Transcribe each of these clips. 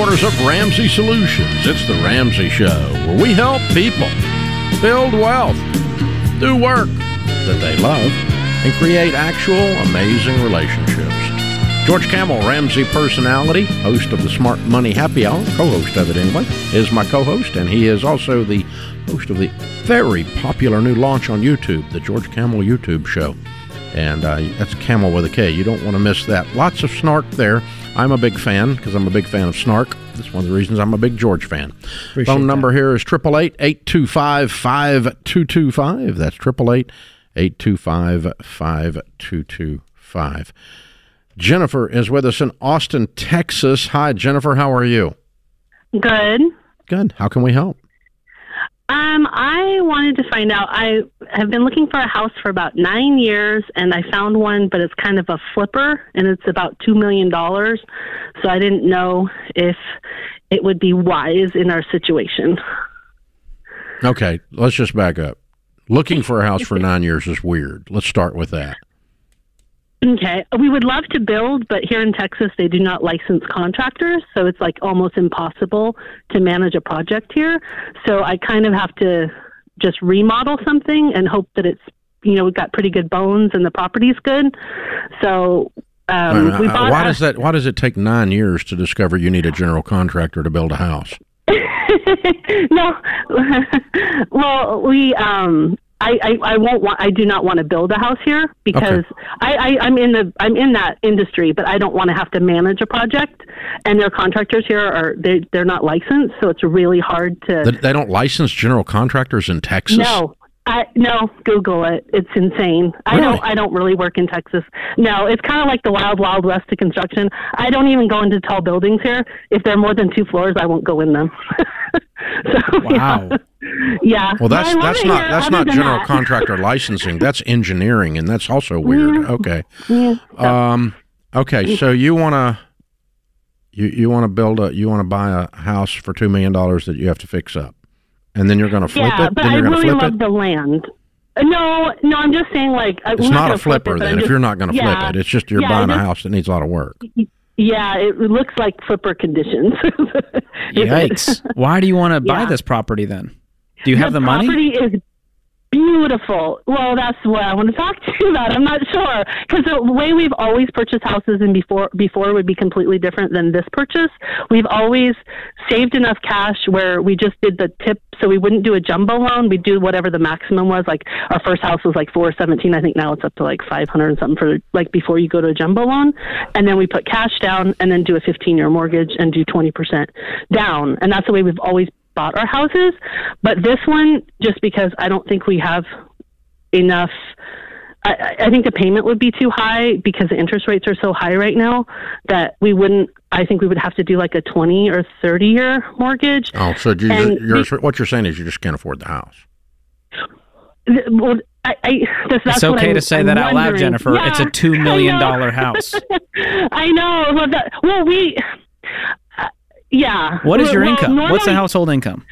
headquarters of Ramsey Solutions, it's The Ramsey Show, where we help people build wealth, do work that they love, and create actual amazing relationships. George Kamel, Ramsey personality, host of the Smart Money Happy Hour, co host of it anyway, is my co host, and he is also the host of the very popular new launch on YouTube, the George Kamel YouTube show. And uh, that's Camel with a K. You don't want to miss that. Lots of snark there. I'm a big fan because I'm a big fan of snark. That's one of the reasons I'm a big George fan. Appreciate Phone number that. here is 888 825 5225. That's 888 825 5225. Jennifer is with us in Austin, Texas. Hi, Jennifer. How are you? Good. Good. How can we help? Um, I wanted to find out. I have been looking for a house for about nine years, and I found one, but it's kind of a flipper, and it's about two million dollars. So I didn't know if it would be wise in our situation. Okay, let's just back up. Looking for a house for nine years is weird. Let's start with that. Okay, we would love to build, but here in Texas, they do not license contractors, so it's like almost impossible to manage a project here. So I kind of have to just remodel something and hope that it's you know we've got pretty good bones and the property's good. So um, Uh, we uh, why a- does that? Why does it take nine years to discover you need a general contractor to build a house? no. well, we um I, I, I won't want I do not want to build a house here because I, I, I'm in the I'm in that industry, but I don't want to have to manage a project and their contractors here are they they're not licensed, so it's really hard to They, they don't license general contractors in Texas. No. I no, Google it. It's insane. I Really? don't I don't really work in Texas. No, it's kind of like the wild wild west to construction. I don't even go into tall buildings here. If they're more than two floors, I won't go in them. so, Wow. Yeah. Well, that's that's not that's not general that. contractor licensing. That's engineering, and that's also weird. Okay. Yeah. Um. Okay. So you want to you you want to build a you want to buy a house for two million dollars that you have to fix up, and then you're going to flip yeah, it. but Then I you're going to really flip love it. the land. Uh, No, no, I'm just saying like It's we're not gonna a flip flipper it, then. I'm If you're not going to yeah, flip it, it's just you're yeah, buying I a just- house that needs a lot of work. Yeah, it looks like flipper conditions. Yikes. Why do you want to buy Yeah. this property then? Do you have the, money? property is beautiful. Well, that's what I want to talk to you about. I'm not sure because the way we've always purchased houses and before before would be completely different than this purchase. We've always saved enough cash where we just did the tip, so we wouldn't do a jumbo loan. We'd do whatever the maximum was. Like our first house was like four seventeen. I think now it's up to like five hundred and something for like before you go to a jumbo loan, and then we put cash down and then do a fifteen year mortgage and do twenty percent down, and that's the way we've always bought our houses. But this one, just because I don't think we have enough. I, I- I think the payment would be too high because the interest rates are so high right now that we wouldn't. I think we would have to do like a twenty or thirty year mortgage. Oh, so you, And you're, the- what you're saying is you just can't afford the house. Th- Well, I, I, that's, that's It's what okay I'm- to say I'm that out loud, wondering. Jennifer. It's a two million dollar house. I know. Well, that, well we. Yeah. What is your well, income? What's the household income?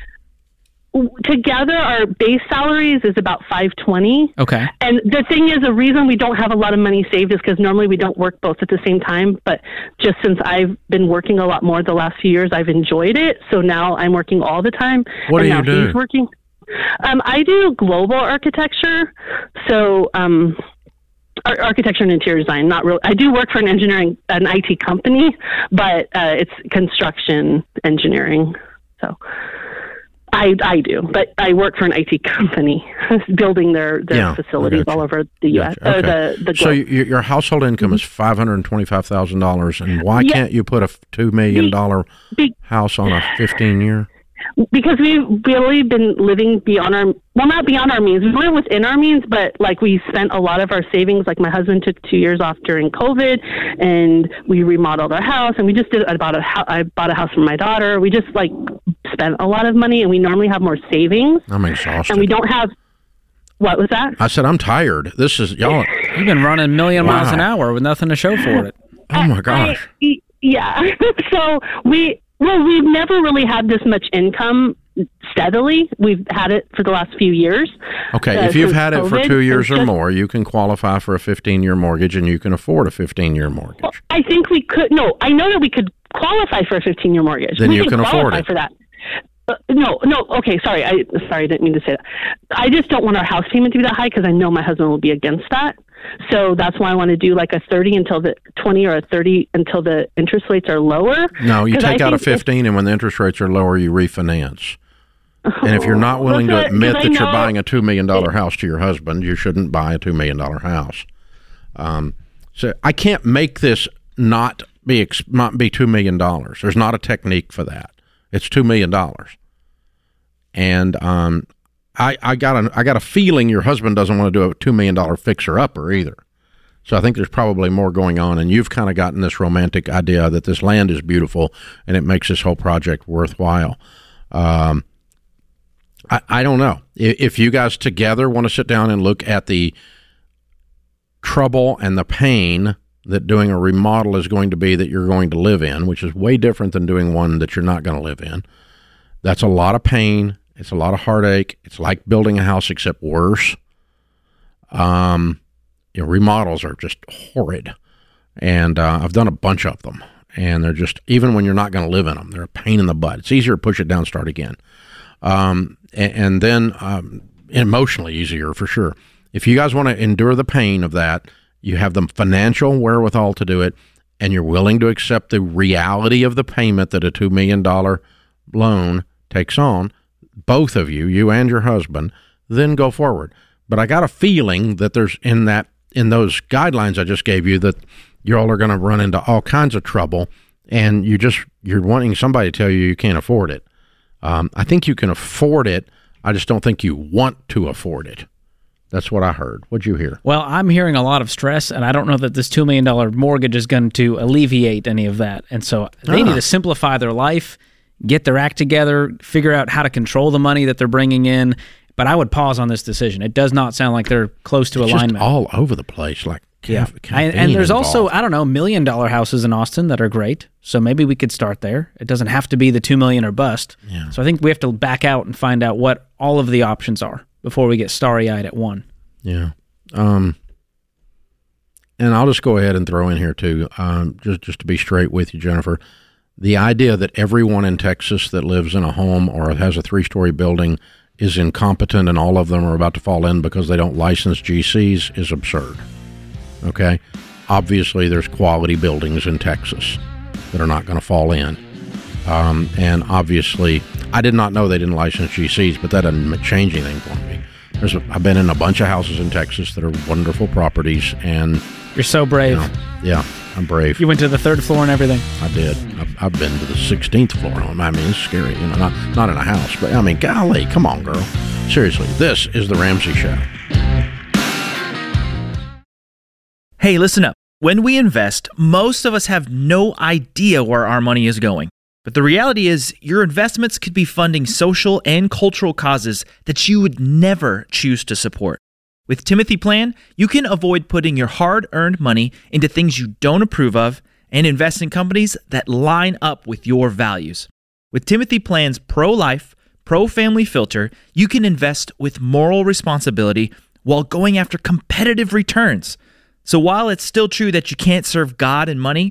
Together, our base salaries is about five twenty. Okay. And the thing is, the reason we don't have a lot of money saved is because normally we don't work both at the same time. But just since I've been working a lot more the last few years, I've enjoyed it. So now I'm working all the time. What and do you now do? He's working. Um, I do global architecture. So um, ar- architecture and interior design. Not really. I do work for an engineering, an IT company, but uh, it's construction engineering. So. I, I do, but I work for an IT company building their, their Yeah, facilities all over the U.S. Gotcha. Okay. the, the So globe. your, your household income is five hundred and twenty-five thousand dollars, and why Yeah. can't you put a two million dollar house on a fifteen year? Because we've really been living beyond our well not beyond our means we live within our means but like we spent a lot of our savings like my husband took two years off during covid and we remodeled our house and we just did I bought a house I bought a house for my daughter we just like spent a lot of money and we normally have more savings I'm exhausted. and we don't have what was that I said I'm tired. This is y'all. You've been running a million miles an hour with nothing to show for it. Oh my gosh. I- yeah. so we well, we've never really had this much income steadily. We've had it for the last few years. Okay, uh, if you've had it for two years It's or just- more, you can qualify for a 15 year mortgage and you can afford a 15 year mortgage. I think we could. No, I know that we could qualify for a 15 year mortgage. Then we you can afford it. for that. Uh, no, no. Okay, sorry. I sorry, I didn't mean to say that. I just don't want our house payment to be that high because I know my husband will be against that. So that's why I want to do like a 30 until the 20 or a 30 until the interest rates are lower. No, you 'Cause I take out a 15, and when the interest rates are lower, you refinance. And if you're not willing to admit that you're buying a $2 million house to your husband, you shouldn't buy a $2 million house. Um, so I can't make this not be not be $2 million. There's not a technique for that. It's $2 million. And um, I, I got a I got a feeling your husband doesn't want to do a two million dollar fixer upper either. So I think there's probably more going on, and you've kind of gotten this romantic idea that this land is beautiful and it makes this whole project worthwhile. Um, I, I don't know if you guys together want to sit down and look at the trouble and the pain that doing a remodel is going to be that you're going to live in, which is way different than doing one that you're not going to live in. That's a lot of pain. It's a lot of heartache. It's like building a house, except worse. Um, you know, remodels are just horrid, and uh, I've done a bunch of them, and they're just even when you're not going to live in them, they're a pain in the butt. It's easier to push it down, start again, um, and, and then um, emotionally easier for sure. If you guys want to endure the pain of that, you have the financial wherewithal to do it, and you're willing to accept the reality of the payment that a two million dollar loan takes on, both of you, you and your husband, then go forward. But I got a feeling that there's in that in those guidelines I just gave you that you all are going to run into all kinds of trouble, and you just you're wanting somebody to tell you you can't afford it. Um, I think you can afford it. I just don't think you want to afford it. That's what I heard. What'd you hear? Well, I'm hearing a lot of stress, and I don't know that this $2 million mortgage is going to alleviate any of that. And so they Ah. need to simplify their life, get their act together, figure out how to control the money that they're bringing in. But I would pause on this decision. It does not sound like they're close to It's alignment. all over the place. Like yeah. And, and there's also. I don't know, million dollar houses in Austin that are great. So maybe we could start there. It doesn't have to be the 2 million or bust. Yeah. So I think we have to back out and find out what all of the options are before we get starry eyed at one. Yeah. Um, and I'll just go ahead and throw in here too, um, just just to be straight with you, Jennifer. The idea that everyone in Texas that lives in a home or has a three-story building is incompetent and all of them are about to fall in because they don't license GCs is absurd. Okay, obviously there's quality buildings in Texas that are not going to fall in, um, and obviously I did not know they didn't license GCs, but that doesn't change anything for me. There's a, I've been in a bunch of houses in Texas that are wonderful properties, and You're so brave. you know, yeah, I'm brave. You went to the third floor and everything. I did. I've, I've been to the 16th floor. I mean, it's scary. You know, not not in a house, but I mean, golly, come on, girl. Seriously, this is the Ramsey Show. Hey, listen up. When we invest, most of us have no idea where our money is going. But the reality is, your investments could be funding social and cultural causes that you would never choose to support. With Timothy Plan, you can avoid putting your hard earned money into things you don't approve of and invest in companies that line up with your values. With Timothy Plan's pro life, pro family filter, you can invest with moral responsibility while going after competitive returns. So while it's still true that you can't serve God and money,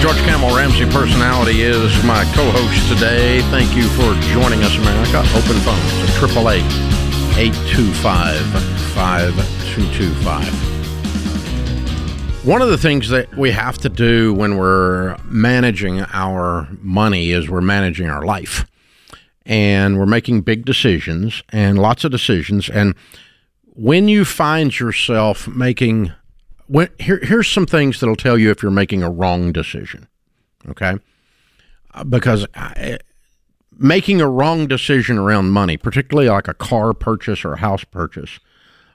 George Kamel Ramsey personality is my co-host today. Thank you for joining us, America. Open phones at triple eight eight two five five two two five. One of the things that we have to do when we're managing our money is we're managing our life. And we're making big decisions and lots of decisions. And when you find yourself making when, here, here's some things that'll tell you if you're making a wrong decision. Okay, Uh, because I, making a wrong decision around money, particularly like a car purchase or a house purchase,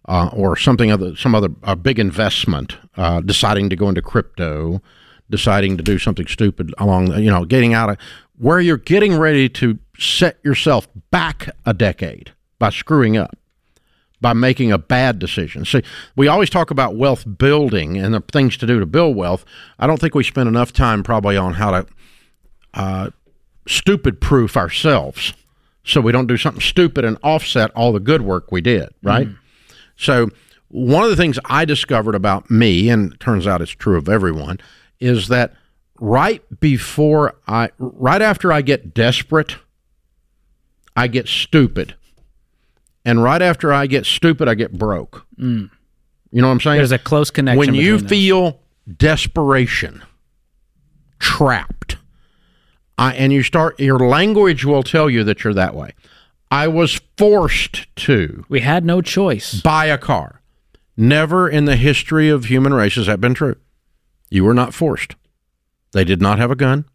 uh, or something other, some other a big investment, uh, deciding to go into crypto, deciding to do something stupid along, you know, getting out of where you're getting ready to set yourself back a decade by screwing up, by making a bad decision. See, we always talk about wealth building and the things to do to build wealth. I don't think we spend enough time probably on how to uh, stupid proof ourselves so we don't do something stupid and offset all the good work we did, right? Mm. So, one of the things I discovered about me, and it turns out it's true of everyone, is that right before I, right after I get desperate, I get stupid. And right after I get stupid, I get broke. Mm. You know what I'm saying? There's a close connection. When you feel desperation, trapped, I, and you start, your language will tell you that you're that way. I was forced to. We had no choice. Buy a car. Never in the history of human race has that been true. You were not forced. They did not have a gun.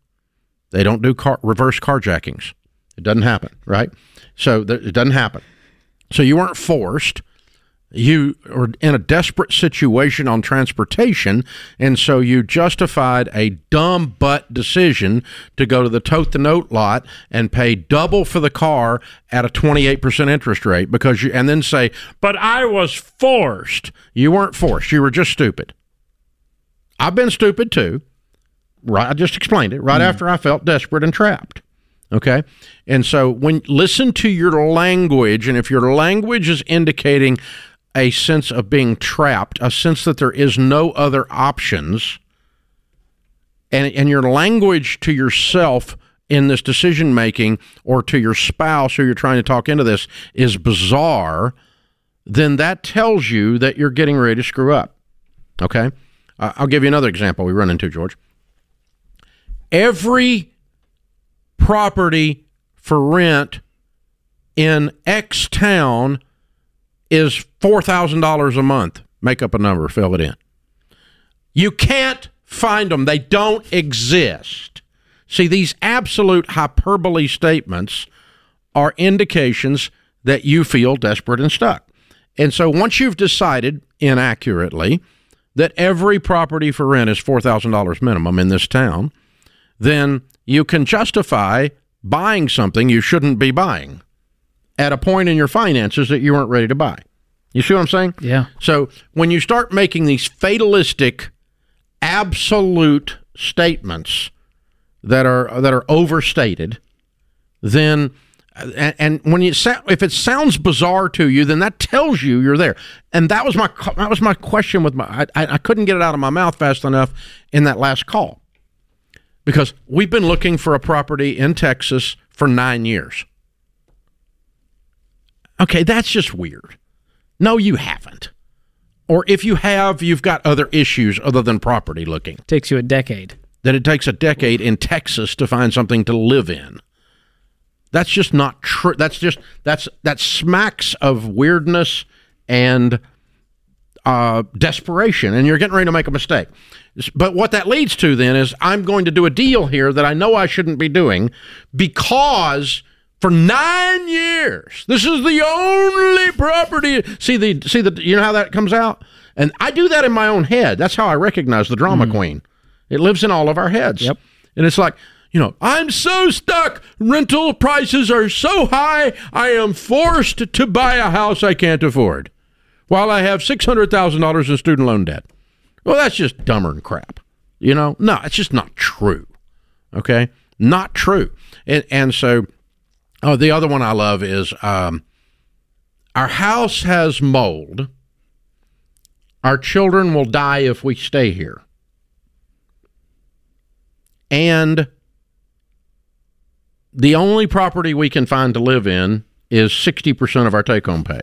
They don't do car, reverse carjackings. It doesn't happen, right? So th- it doesn't happen. So you weren't forced you were in a desperate situation on transportation, and so you justified a dumb butt decision to go to the tote the note lot and pay double for the car at a 28% interest rate because you, and then say, but I was forced. You weren't forced. You were just stupid. I've been stupid too. Right. I just explained it right mm. after I felt desperate and trapped. Okay. And so when listen to your language, and if your language is indicating a sense of being trapped, a sense that there is no other options, and, and your language to yourself in this decision making or to your spouse who you're trying to talk into this is bizarre, then that tells you that you're getting ready to screw up. Okay? Uh, I'll give you another example we run into, George. Every property for rent in X town is $4,000 a month. Make up a number, fill it in. You can't find them, they don't exist. See, these absolute hyperbole statements are indications that you feel desperate and stuck. And so once you've decided inaccurately that every property for rent is $4,000 minimum in this town, then you can justify buying something you shouldn't be buying at a point in your finances that you weren't ready to buy. You see what I'm saying? Yeah. So when you start making these fatalistic, absolute statements that are that are overstated, then and, and when you if it sounds bizarre to you, then that tells you you're there. And that was my that was my question with my I, I couldn't get it out of my mouth fast enough in that last call because we've been looking for a property in Texas for nine years. Okay, that's just weird. No, you haven't. Or if you have, you've got other issues other than property looking. Takes you a decade. That it takes a decade in Texas to find something to live in. That's just not true. That's just that's that smacks of weirdness and uh, desperation, and you're getting ready to make a mistake. But what that leads to then is I'm going to do a deal here that I know I shouldn't be doing because for nine years. This is the only property. See the see the you know how that comes out, and I do that in my own head. That's how I recognize the drama mm. queen. It lives in all of our heads. Yep. And it's like you know I'm so stuck. Rental prices are so high. I am forced to buy a house I can't afford, while I have six hundred thousand dollars in student loan debt. Well, that's just dumber than crap. You know, no, it's just not true. Okay, not true. And and so Oh, the other one I love is um, our house has mold. Our children will die if we stay here. And the only property we can find to live in is 60% of our take home pay.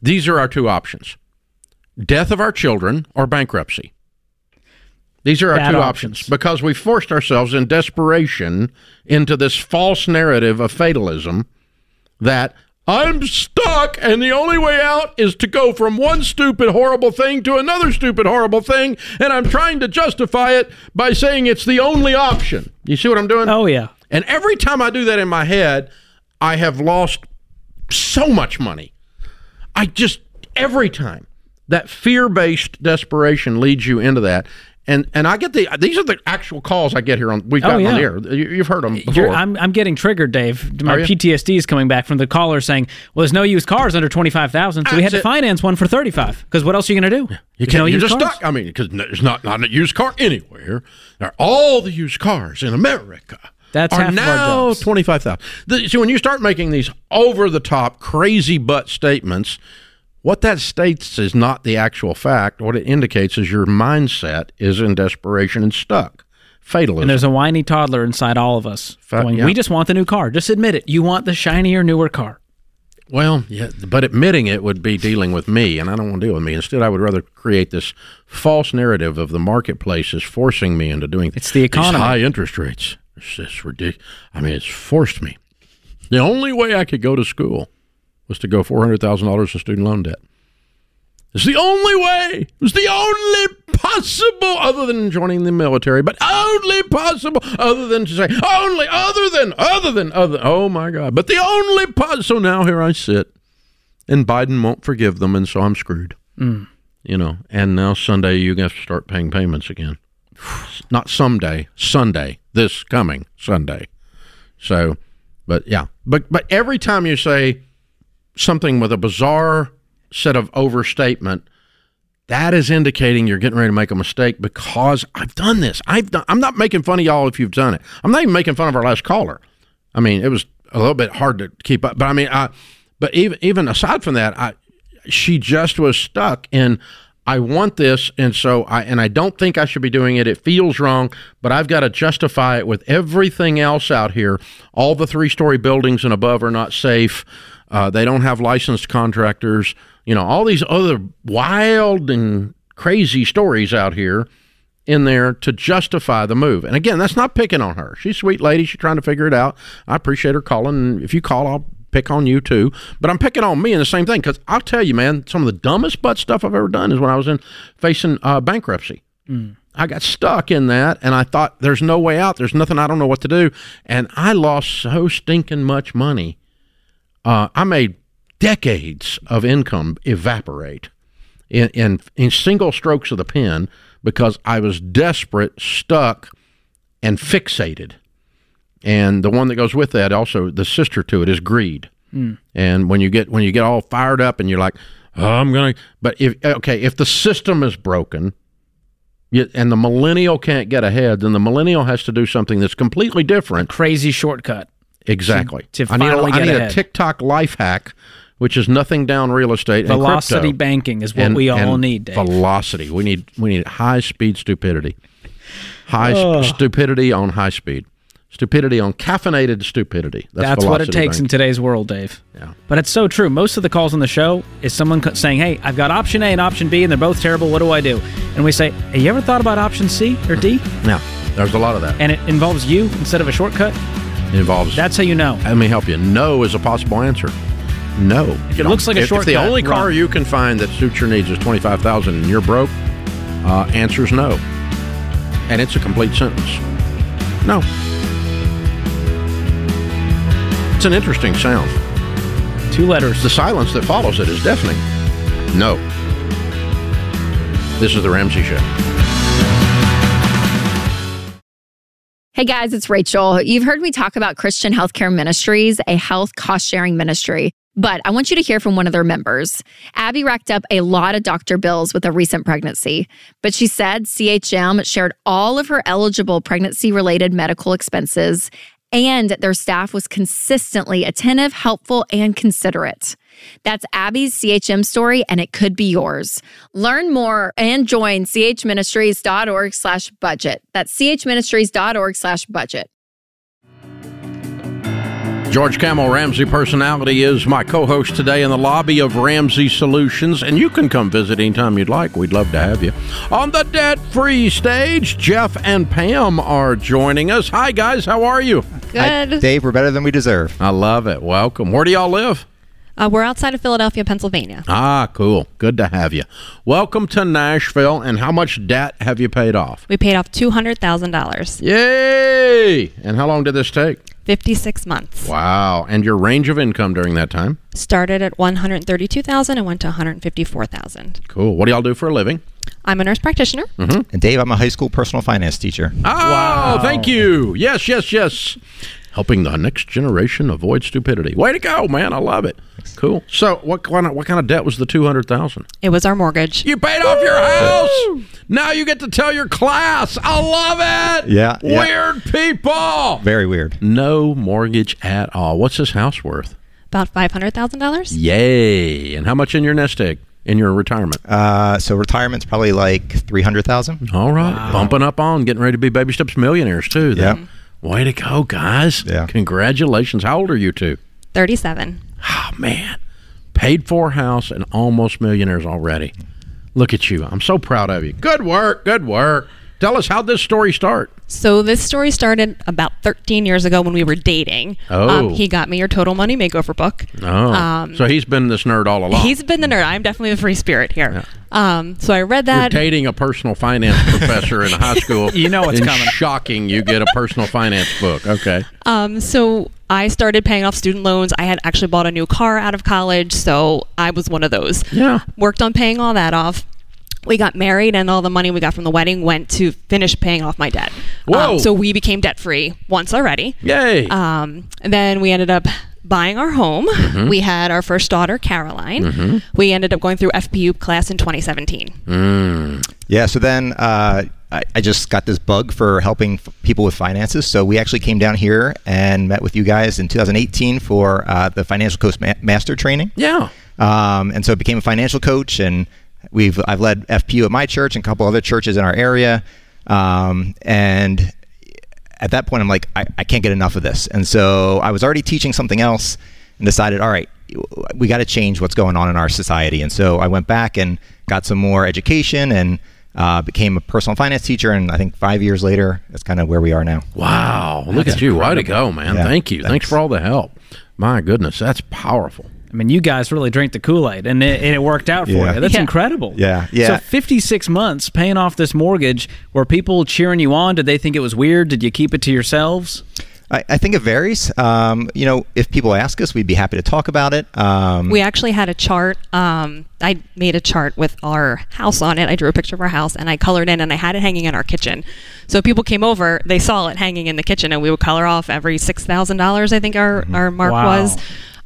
These are our two options death of our children or bankruptcy. These are our Bad two options. options because we forced ourselves in desperation into this false narrative of fatalism that I'm stuck and the only way out is to go from one stupid, horrible thing to another stupid, horrible thing. And I'm trying to justify it by saying it's the only option. You see what I'm doing? Oh, yeah. And every time I do that in my head, I have lost so much money. I just, every time that fear based desperation leads you into that. And and I get the these are the actual calls I get here on we've Oh, gotten on the yeah. air. You, you've heard them before. You're, I'm, I'm getting triggered, Dave. My? PTSD is coming back from the caller saying, "Well, there's no used cars under twenty five thousand, so we had That's to it. finance one for thirty five. Because what else are you going to do? You can't, no you're just cars. stuck. I mean, because there's not not a used car anywhere. There are all the used cars in America. That's are now twenty five thousand. So when you start making these over the top, crazy butt statements, what that states is not the actual fact. What it indicates is your mindset is in desperation and stuck. Fatalism. And there's a whiny toddler inside all of us Fa- going, yeah. "We just want the new car. Just admit it. You want the shinier, newer car." Well, yeah, but admitting it would be dealing with me, and I don't want to deal with me. Instead, I would rather create this false narrative of the marketplace is forcing me into doing. It's the economy. high interest rates. It's just ridiculous. I mean, it's forced me. The only way I could go to school was to go four hundred thousand dollars in student loan debt. It's the only way. It was the only possible, other than joining the military, but only possible, other than to say, only, other than, other than, other. Oh my God! But the only possible. So now here I sit, and Biden won't forgive them, and so I'm screwed. Mm. You know, and now Sunday you have to start paying payments again. Not someday, Sunday. This coming Sunday. So, but yeah, but but every time you say something with a bizarre set of overstatement, that is indicating you're getting ready to make a mistake because I've done this. I've done. I'm not making fun of y'all if you've done it. I'm not even making fun of our last caller. I mean, it was a little bit hard to keep up, but I mean, I. But even even aside from that, I she just was stuck in. I want this, and so I and I don't think I should be doing it. It feels wrong, but I've got to justify it with everything else out here. All the three-story buildings and above are not safe. Uh, they don't have licensed contractors. You know, all these other wild and crazy stories out here in there to justify the move. And again, that's not picking on her. She's a sweet lady. She's trying to figure it out. I appreciate her calling. If you call, I'll pick on you too. But I'm picking on me in the same thing because I'll tell you, man, some of the dumbest butt stuff I've ever done is when I was in facing uh, bankruptcy. I got stuck in that and I thought there's no way out. There's nothing. I don't know what to do. And I lost so stinking much money. Uh, I made decades of income evaporate in, in in single strokes of the pen because I was desperate, stuck, and fixated. And the one that goes with that, also the sister to it, is greed. Hmm. And when you get when you get all fired up and you're like, oh, I'm gonna. But if okay, if the system is broken, you, and the millennial can't get ahead, then the millennial has to do something that's completely different. Crazy shortcut. Exactly. to I need, a, I need a. TikTok life hack, which is nothing down real estate and Velocity banking is what And- we all need, Dave. Velocity. We need we need high speed stupidity. High sp- stupidity on high speed. Stupidity on caffeinated stupidity. That's, That's what it takes in today's world, Dave. Yeah. But it's so true. Most of the calls on the show is someone saying, "Hey, I've got option A and option B, and they're both terrible. What do I do?" And we say, "Have you ever thought about option C or D?" Now, there's a lot of that. And it involves you instead of a shortcut. It involves That's how you know. Let me help you. No is a possible answer. No. If it looks like a if, If the only car you can find that suits your needs is twenty five thousand and you're broke, uh, answer's no. And it's a complete sentence. No. It's an interesting sound. Two letters. The silence that follows it is deafening. No. This is the Ramsey Show. Hey guys, it's Rachel. You've heard me talk about Christian Healthcare Ministries, a health cost sharing ministry, but I want you to hear from one of their members. Abby racked up a lot of doctor bills with a recent pregnancy, but she said CHM shared all of her eligible pregnancy related medical expenses and their staff was consistently attentive, helpful, and considerate. That's Abby's CHM story, and it could be yours. Learn more and join chministries.org slash budget. That's chministries.org slash budget. George Kamel Ramsey Personality is my co host today in the lobby of Ramsey Solutions, and you can come visit anytime you'd like. We'd love to have you. On the debt free stage, Jeff and Pam are joining us. Hi, guys. How are you? Good. Dave, we're better than we deserve. I love it. Welcome. Where do y'all live? Uh, we're outside of Philadelphia, Pennsylvania. Ah, cool. Good to have you. Welcome to Nashville. And how much debt have you paid off? We paid off $200,000. Yay! And how long did this take? 56 months. Wow. And your range of income during that time? Started at 132,000 and went to 154,000. Cool. What do y'all do for a living? I'm a nurse practitioner. Mm-hmm. And Dave, I'm a high school personal finance teacher. Oh, thank you. Yes, yes, yes. Helping the next generation avoid stupidity. Way to go, man! I love it. Cool. So, what kind of what kind of debt was the two hundred thousand? It was our mortgage. You paid off your house. Now you get to tell your class. I love it. Yeah, yeah. Weird people. Very weird. No mortgage at all. What's this house worth? About $500,000. Yay! And how much in your nest egg in your retirement? Uh, so retirement's probably like 300,000. All right, bumping up on getting ready to be baby steps millionaires too. Yeah. Way to go, guys! Yeah. Congratulations. How old are you two? 37. Oh man, paid for house and almost millionaires already. Look at you. I'm so proud of you. Good work. Good work. Tell us how this story start. So this story started about 13 years ago when we were dating. Oh. Um, he got me your Total Money Makeover book. Oh, Um, so he's been this nerd all along. He's been the nerd. I'm definitely the free spirit here. Um, so I read You're that. dating a personal finance professor in high school. You know what's and coming. Shocking, you get a personal finance book. Okay. Um, so I started paying off student loans. I had actually bought a new car out of college, so I was one of those. Yeah. Worked on paying all that off. We got married, and all the money we got from the wedding went to finish paying off my debt. Whoa. Um, so we became debt free once already. Yay. Um, and then we ended up buying our home. Mm-hmm. We had our first daughter, Caroline. We ended up going through FPU class in 2017. Mm. Yeah, so then uh, I, I just got this bug for helping f- people with finances. So we actually came down here and met with you guys in 2018 for uh, the Financial Coach Ma- Master Training. yeah. Um, and so I became a financial coach, and we've I've led FPU at my church and a couple other churches in our area. Um, and at that point, I'm like, I, I can't get enough of this. And so I was already teaching something else and decided, all right, we got to change what's going on in our society. And so I went back and got some more education and uh, became a personal finance teacher. And I think five years later, that's kind of where we are now. Wow. Look at you. Way to go, man. Yeah, Thank you. Thanks. thanks. for all the help. My goodness, that's powerful. I mean, you guys really drank the Kool Aid, and it, and it worked out for Yeah. you. That's Yeah. incredible. Yeah, yeah. So 56 months paying off this mortgage. Were people cheering you on? Did they think it was weird? Did you keep it to yourselves? I, I think it varies. Um, you know, if people ask us, we'd be happy to talk about it. Um, We actually had a chart. Um, I made a chart with our house on it. I drew a picture of our house and I colored in and I had it hanging in our kitchen. So people came over, they saw it hanging in the kitchen and we would color off every $6,000, I think our, our mark Wow. was.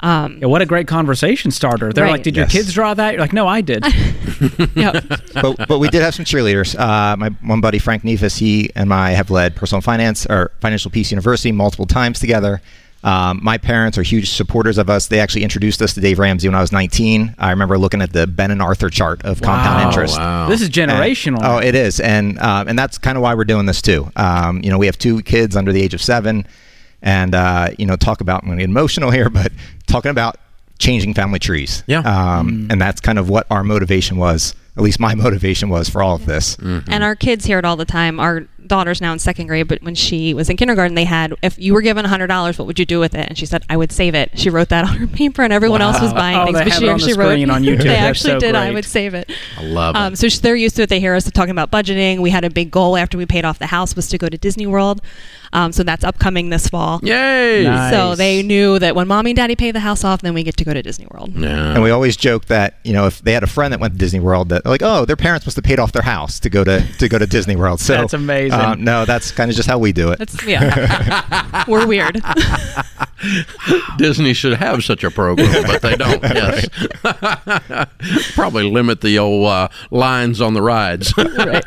Um, Yeah, what a great conversation starter. They're Right. like, "Did your Yes. kids draw that?" You're like, "No, I did." yeah. but, but we did have some cheerleaders. Uh, my one buddy Frank Nefis, he and I have led personal finance or Financial Peace University multiple times together. Um, my parents are huge supporters of us. They actually introduced us to Dave Ramsey when I was 19. I remember looking at the Ben and Arthur chart of compound Wow. interest. Wow. This is And- generational. oh, it is, and uh, and that's kind of why we're doing this too. Um, you know, we have two kids under the age of seven, and uh, you know, talk about I'm going to get emotional here, but talking about changing family trees. Yeah. Um, And that's kind of what our motivation was. At least my motivation was for all of this. And our kids hear it all the time. Our daughter's now in second grade, but when she was in kindergarten, they had, if you were given $100, what would you do with it? And she said, I would save it. She wrote that on her paper, and everyone else was buying Oh, things. but she it on the actually screen wrote, on YouTube. They That's actually so did. I would save it. I love it. Um, so sh- they're used to it. They hear us talking about budgeting. We had a big goal after we paid off the house was to go to Disney World. Um, so that's upcoming this fall. Yay. Nice. So they knew that when mommy and daddy pay the house off, then we get to go to Disney World. Yeah. And we always joke that you know if they had a friend that went to Disney World, that like oh their parents must have paid off their house to go to to go to Disney World. So That's amazing. um, no, that's kind of just how we do it. That's yeah. We're weird. Disney should have such a program, but they don't. Yes. Probably limit the old uh, lines on the rides. right.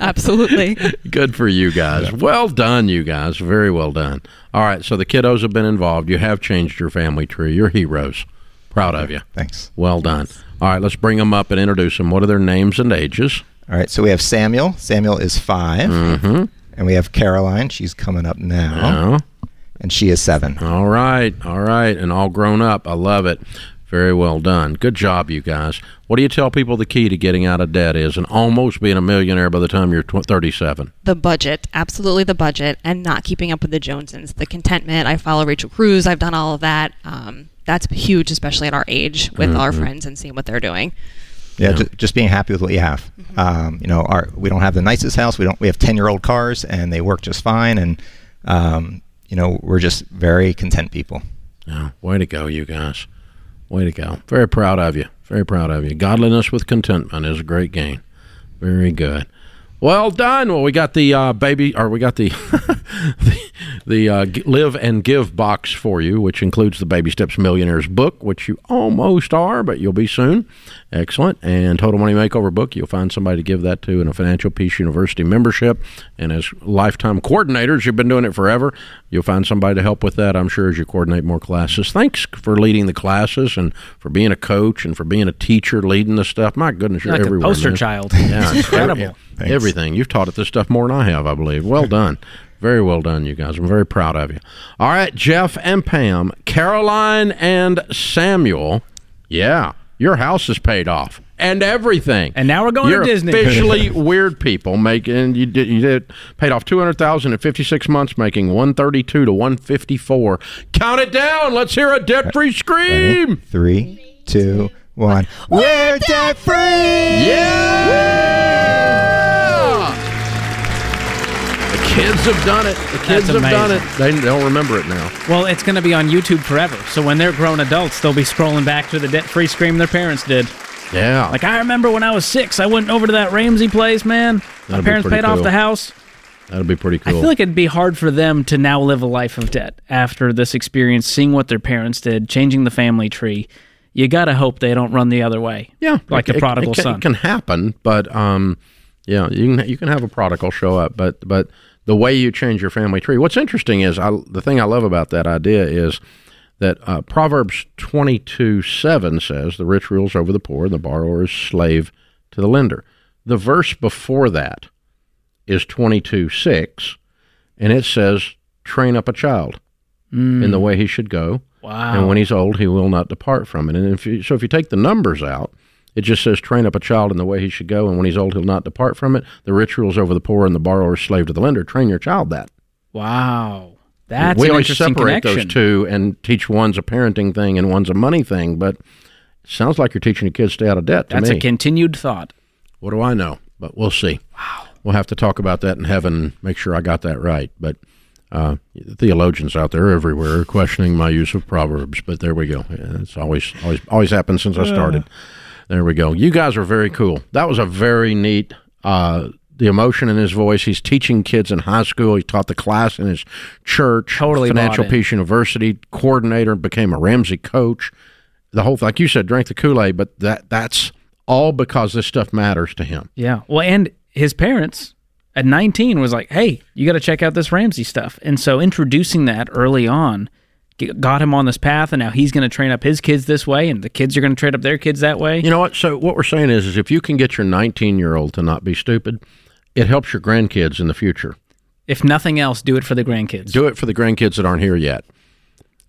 Absolutely. Good for you guys. Well done, you guys. Very well done. All right, so the kiddos have been involved. You have changed your family tree. You're heroes. Proud of you. Thanks. Well done. All right, let's bring them up and introduce them. What are their names and ages? All right, so we have Samuel. Samuel is 5 Mm-hmm. and we have Caroline. She's coming up now, Oh, and she is seven. all right, all right, and all grown up. I love it. Very well done. Good job, you guys. What do you tell people the key to getting out of debt is and almost being a millionaire by the time you're 37? the budget, absolutely the budget, and not keeping up with the Joneses. The contentment. I follow Rachel Cruz. I've done all of that. Um, that's huge, especially at our age, with our friends and seeing what they're doing. Yeah, Yeah. ju- just being happy with what you have. Um, you know, our we don't have the nicest house. We don't. We have ten year old cars, and they work just fine. And um, you you know, we're just very content people. Yeah, way to go, you guys. Way to go. Very proud of you. Very proud of you. Godliness with contentment is a great gain. Very good. Well done. Well, we got the uh, baby, or we got the the, the uh, live and give box for you, which includes the Baby Steps Millionaires book, which you almost are, but you'll be soon. Excellent. And Total Money Makeover book, you'll find somebody to give that to in a Financial Peace University membership. And as lifetime coordinators, you've been doing it forever. You'll find somebody to help with that, I'm sure, as you coordinate more classes. Thanks for leading the classes and for being a coach and for being a teacher leading the stuff. My goodness, you're like everywhere. a poster man. child. Yeah, incredible. Yeah. Everything. You've taught it this stuff more than I have, I believe. Well done. Very well done, you guys. I'm very proud of you. All right, Jeff and Pam, Caroline and Samuel. Yeah, your house is paid off and everything. And now we're going to You're Disney. Officially weird people making you did you did paid off two hundred thousand in fifty six months, making one thirty two to one fifty four. Count it down. Let's hear a debt free scream. Three, two, one. We're debt free. Yeah! The kids have done it. The kids have done it. amazing. They, don't remember it now. Well, it's going to be on YouTube forever. So when they're grown adults, they'll be scrolling back to the debt-free scream their parents did. Yeah. Like I remember when I was six, I went over to that Ramsey place, man. My That'd be parents pretty paid off the house. That'd be pretty cool. I feel like it'd be hard for them to now live a life of debt after this experience, seeing what their parents did, changing the family tree. You got to hope they don't run the other way. yeah, like it, a prodigal it, can, son. It can happen, but um, yeah, you can you can have a prodigal show up, but but the way you change your family tree. What's interesting is I, the thing I love about that idea is that uh, Proverbs twenty two seven says the rich rules over the poor, and the borrower is slave to the lender. The verse before that is twenty two six, and it says, "Train up a child in the way he should go." Wow. And when he's old, he will not depart from it. And if you, so, if you take the numbers out, it just says, "Train up a child in the way he should go, and when he's old, he'll not depart from it." The rich rules over the poor, and the borrower is slave to the lender. Train your child that. wow. That's we always separate connection. those two and teach one's a parenting thing and one's a money thing. But sounds like you're teaching your kids to stay out of debt. To That's me, a continued thought. what do I know? But we'll see. Wow. We'll have to talk about that in heaven and make sure I got that right. But uh, theologians out there everywhere are questioning my use of proverbs. But there we go. It's always always always happened since I started. There we go. You guys are very cool. That was a very neat. Uh, the emotion in his voice. He's teaching kids in high school. He taught the class in his church. Totally Financial. Peace University coordinator. Became a Ramsey coach. The whole, thing like you said, drank the Kool Aid. But that that's all because this stuff matters to him. Yeah. Well, and his parents at 19 was like, "Hey, you got to check out this Ramsey stuff." And so introducing that early on got him on this path and now he's going to train up his kids this way and the kids are going to train up their kids that way. You know what? So what we're saying is, is if you can get your 19 year old to not be stupid, it helps your grandkids in the future. If nothing else, do it for the grandkids. Do it for the grandkids that aren't here yet.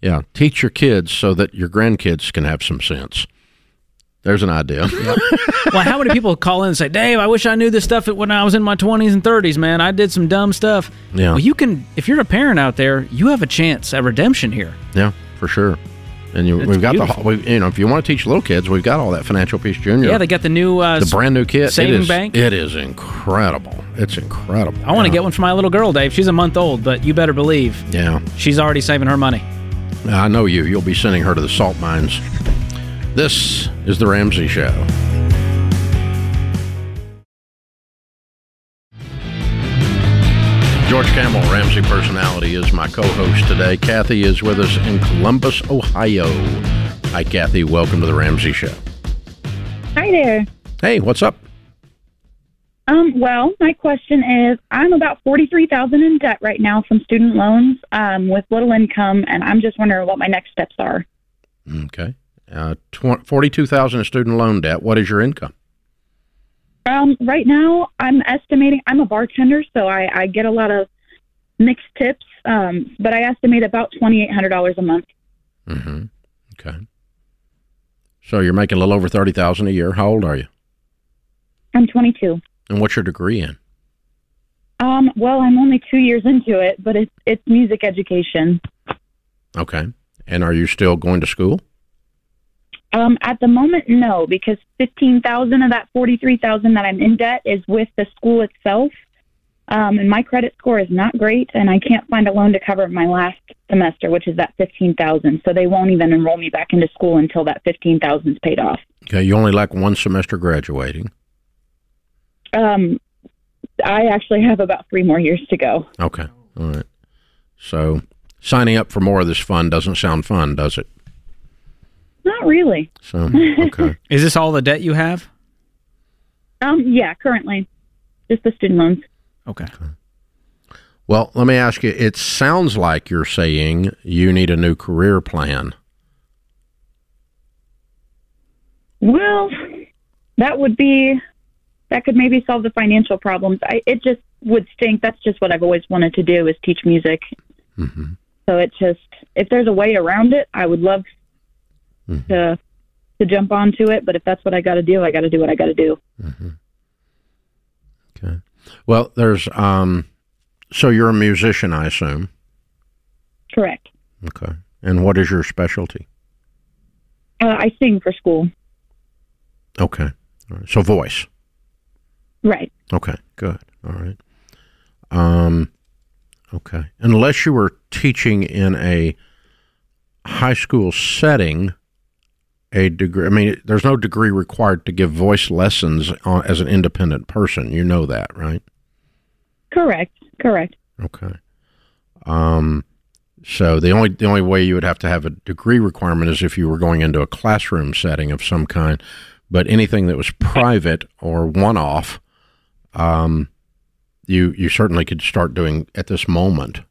Yeah, teach your kids so that your grandkids can have some sense. There's an idea. well, how many people call in and say, "Dave, I wish I knew this stuff when I was in my 20s and 30s, man. I did some dumb stuff." Yeah. Well, you can if you're a parent out there, you have a chance at redemption here. yeah, for sure. And you, we've got beautiful. the, we, you know, if you want to teach little kids, we've got all that Financial Peace Junior. Yeah, they got the new uh, the brand new kit. saving it is, bank. It is incredible. It's incredible. I want to Yeah. get one for my little girl, Dave. She's a month old, but you better believe Yeah. she's already saving her money. I know you. You'll be sending her to the salt mines. This is the Ramsey Show. George Kamel, Ramsey personality, is my co-host today. Kathy is with us in Columbus, Ohio. Hi, Kathy. Welcome to the Ramsey Show. Hi there. Hey, what's up? Um, well, my question is, I'm about forty-three thousand in debt right now from student loans, um, with little income, and I'm just wondering what my next steps are. Okay. Uh, tw- 42000 in student loan debt. What is your income? Um, right now, I'm estimating. I'm a bartender, so I, I get a lot of mixed tips, um, but I estimate about twenty-eight hundred dollars a month. Mm-hmm. Okay. So you're making a little over 30000 a year. How old are you? I'm twenty-two. And what's your degree in? Um, well, I'm only two years into it, but it's it's music education. Okay. And are you still going to school? Um, at the moment, no, because fifteen thousand of that forty-three thousand that I'm in debt is with the school itself. um, and my credit score is not great, and I can't find a loan to cover my last semester, which is that fifteen thousand. So they won't even enroll me back into school until that fifteen thousand is paid off. Okay, you only lack one semester graduating. Um, I actually have about three more years to go. Okay, all right. So signing up for more of this fun doesn't sound fun, does it? Not really. So okay. Is this all the debt you have? Um, yeah, currently, just the student loans. Okay. Well, let me ask you. It sounds like you're saying you need a new career plan. Well, that would be that could maybe solve the financial problems. I it just would stink. That's just what I've always wanted to do is teach music. Mm-hmm. So it just if there's a way around it, I would love Mhm. to to jump onto it. But if that's what I got to do, I got to do what I got to do. Okay. Well, there's um. So you're a musician, I assume. Correct. Okay. And what is your specialty? Uh, I sing for school. Okay. All right. So voice. Right. Okay, good. All right. Um, okay. Unless you were teaching in a high school setting, a degree. I mean, there's no degree required to give voice lessons on, as an independent person. You know that, right? Correct. Correct. Okay. Um, so the only the only way you would have to have a degree requirement is if you were going into a classroom setting of some kind. But anything that was private or one off, um, you you certainly could start doing at this moment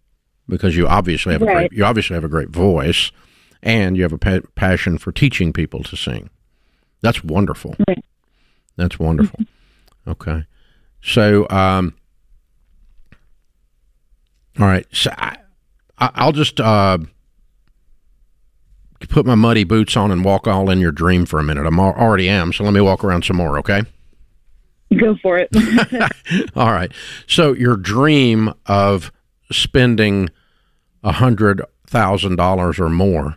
because you obviously have a great you obviously have a great voice and you have a pa- passion for teaching people to sing. That's wonderful. Right. That's wonderful. okay. So, um, all right. So I, I, I'll just uh, put my muddy boots on and walk all in your dream for a minute. I'm already am. So let me walk around some more. Okay. Go for it. All right. So your dream of spending a hundred thousand dollars or more,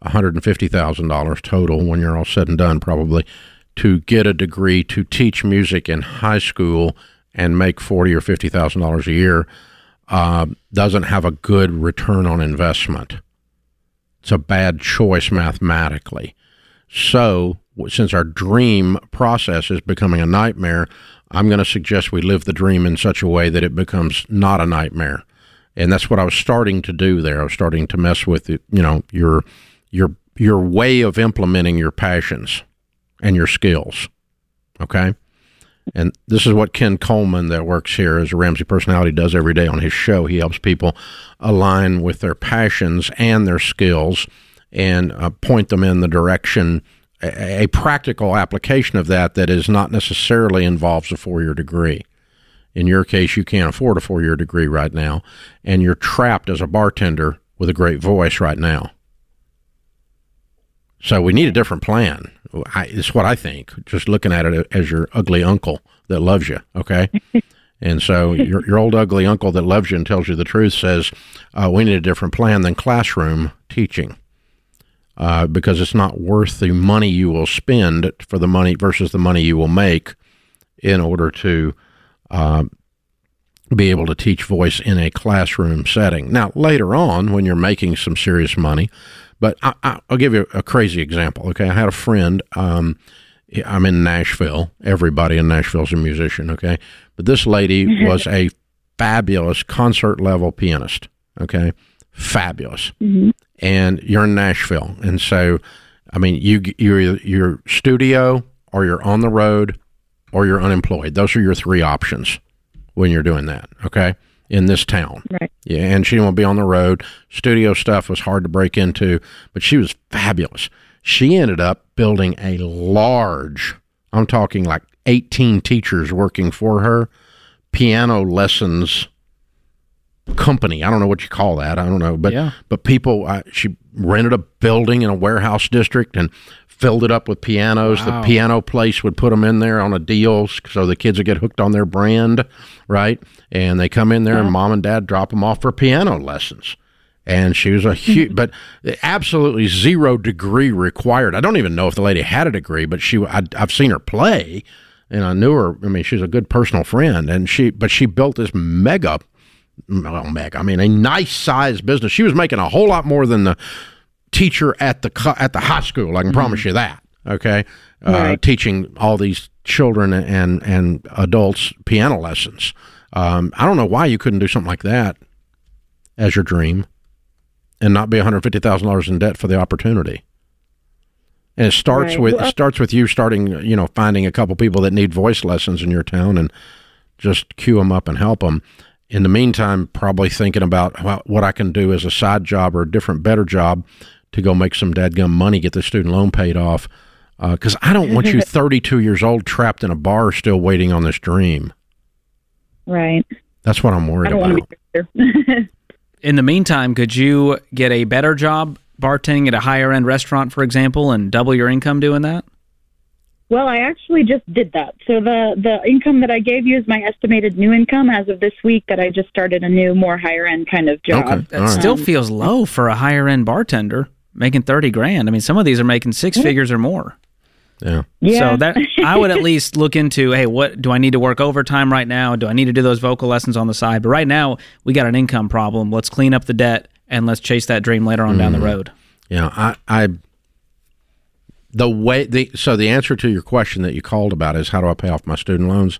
one hundred and fifty thousand dollars total when you're all said and done, probably to get a degree to teach music in high school and make forty or fifty thousand dollars a year, uh, doesn't have a good return on investment. It's a bad choice mathematically. So, since our dream process is becoming a nightmare, I'm going to suggest we live the dream in such a way that it becomes not a nightmare. And that's what I was starting to do there. I was starting to mess with it, you know, your your your way of implementing your passions and your skills. Okay? And this is what Ken Coleman, that works here as a Ramsey personality, does every day on his show. He helps people align with their passions and their skills and uh, point them in the direction, a, a practical application of that that is not necessarily involves a four year degree. In your case, you can't afford a four year degree right now, and you're trapped as a bartender with a great voice right now. So we need a different plan. I, it's what I think. Just looking at it as your ugly uncle that loves you. Okay. And so your, your old ugly uncle that loves you and tells you the truth says, uh, we need a different plan than classroom teaching uh, because it's not worth the money you will spend for the money versus the money you will make in order to uh, be able to teach voice in a classroom setting. Now, later on, when you're making some serious money, but I, I, I'll give you a crazy example. Okay, I had a friend. Um, I'm in Nashville. Everybody in Nashville is a musician. Okay, but this lady was a fabulous concert level pianist. Okay, fabulous. And you're in Nashville, and so, I mean, you you're you're studio or you're on the road or you're unemployed. Those are your three options when you're doing that. Okay, in this town. Right. Yeah, and she didn't want to be on the road. Studio stuff was hard to break into, but she was fabulous. She ended up building a large, I'm talking like 18 teachers working for her, piano lessons company. I don't know what you call that. I don't know, but Yeah. but people. Uh, she rented a building in a warehouse district and filled it up with pianos. Wow. The piano place would put them in there on a deal so the kids would get hooked on their brand, right? And they come in there and mom and dad drop them off for piano lessons. And she was a huge, but absolutely zero degree required. I don't even know if the lady had a degree, but she, I, I've seen her play, and I knew her. I mean, she's a good personal friend, and she but she built this mega, well, mega. I mean, a nice sized business. She was making a whole lot more than the teacher at the at the high school. I can promise you that. Okay, uh, Right. teaching all these children and and adults piano lessons. Um, I don't know why you couldn't do something like that as your dream, and not be one hundred fifty thousand dollars in debt for the opportunity. And it starts Right. with Well- it starts with you starting, you know, finding a couple people that need voice lessons in your town, and just cue them up and help them. In the meantime, probably thinking about what I can do as a side job or a different, better job to go make some dadgum money, get the student loan paid off. Uh, because I don't want you 32 years old trapped in a bar still waiting on this dream. Right. That's what I'm I worried don't about. want to be there. In the meantime, could you get a better job bartending at a higher end restaurant, for example, and double your income doing that? well, I actually just did that. So the the income that I gave you is my estimated new income as of this week that I just started a new, more higher end kind of job. Okay. That All right. still um, feels low for a higher end bartender making 30 grand. I mean, some of these are making six figures or more. Yeah. Yeah. So that I would at least look into, hey, what do I need to work overtime right now? Do I need to do those vocal lessons on the side? But right now, we got an income problem. Let's clean up the debt and let's chase that dream later on down the road. Yeah, I, I, the way the so the answer to your question that you called about is how do I pay off my student loans?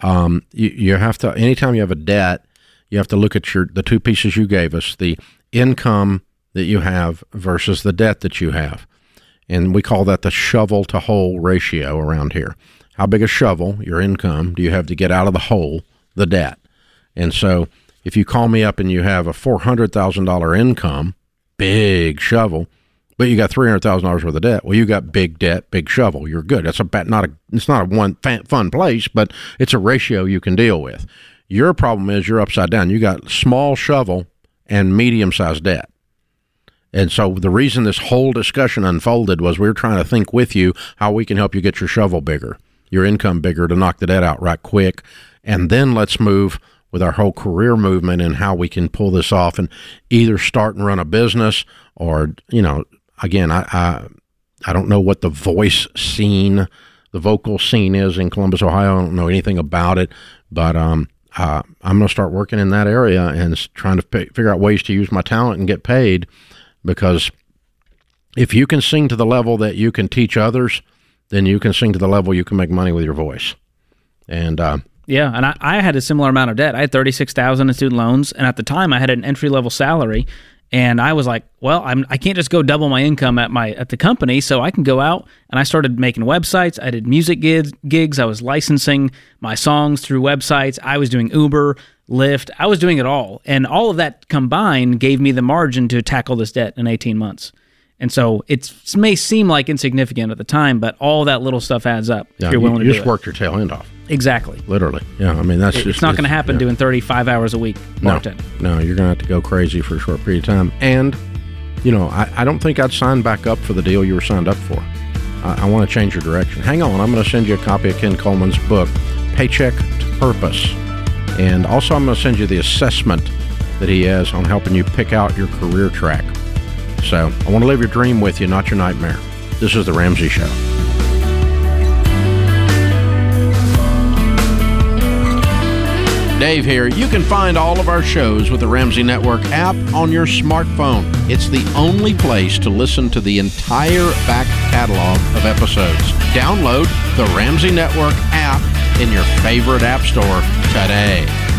Um, you, you have to anytime you have a debt, you have to look at your the two pieces you gave us, the income that you have versus the debt that you have, and we call that the shovel to hole ratio around here. How big a shovel, your income, do you have to get out of the hole, the debt? And so, if you call me up and you have a four hundred thousand dollar income, big shovel, but you got three hundred thousand dollars worth of debt. Well, you got big debt, big shovel. You're good. That's a not a it's not a one fun place, but it's a ratio you can deal with. Your problem is you're upside down. You got small shovel and medium sized debt. And so the reason this whole discussion unfolded was we were trying to think with you how we can help you get your shovel bigger, your income bigger to knock the debt out right quick. And then let's move with our whole career movement and how we can pull this off and either start and run a business or, you know, again, I, I, I don't know what the voice scene, the vocal scene is in Columbus, Ohio. I don't know anything about it, but um, uh, I'm going to start working in that area and trying to fi- figure out ways to use my talent and get paid because if you can sing to the level that you can teach others, then you can sing to the level you can make money with your voice. And uh, Yeah, and I, I had a similar amount of debt. I had thirty six thousand in student loans, and at the time I had an entry level salary, and I was like, well, I'm I can't just go double my income at my at the company, so I can go out and I started making websites. I did music gigs, gigs. I was licensing my songs through websites. I was doing Uber, Lyft. I was doing it all, and all of that combined gave me the margin to tackle this debt in eighteen months. And so it may seem like insignificant at the time, but all that little stuff adds up yeah, if you're willing you to do just it. worked your tail end off, Exactly. literally. Yeah, I mean that's It- just it's not going to happen yeah. doing 35 hours a week No, bartending. no, you're going to have to go crazy for a short period of time. And, you know, I, I don't think I'd sign back up for the deal you were signed up for. I, I want to change your direction. Hang on, I'm going to send you a copy of Ken Coleman's book, Paycheck to Purpose. And also, I'm going to send you the assessment that he has on helping you pick out your career track. So I want to live your dream with you, not your nightmare. This is The Ramsey Show. Dave here. You can find all of our shows with the Ramsey Network app on your smartphone. It's the only place to listen to the entire back catalog of episodes. Download the Ramsey Network app in your favorite app store today.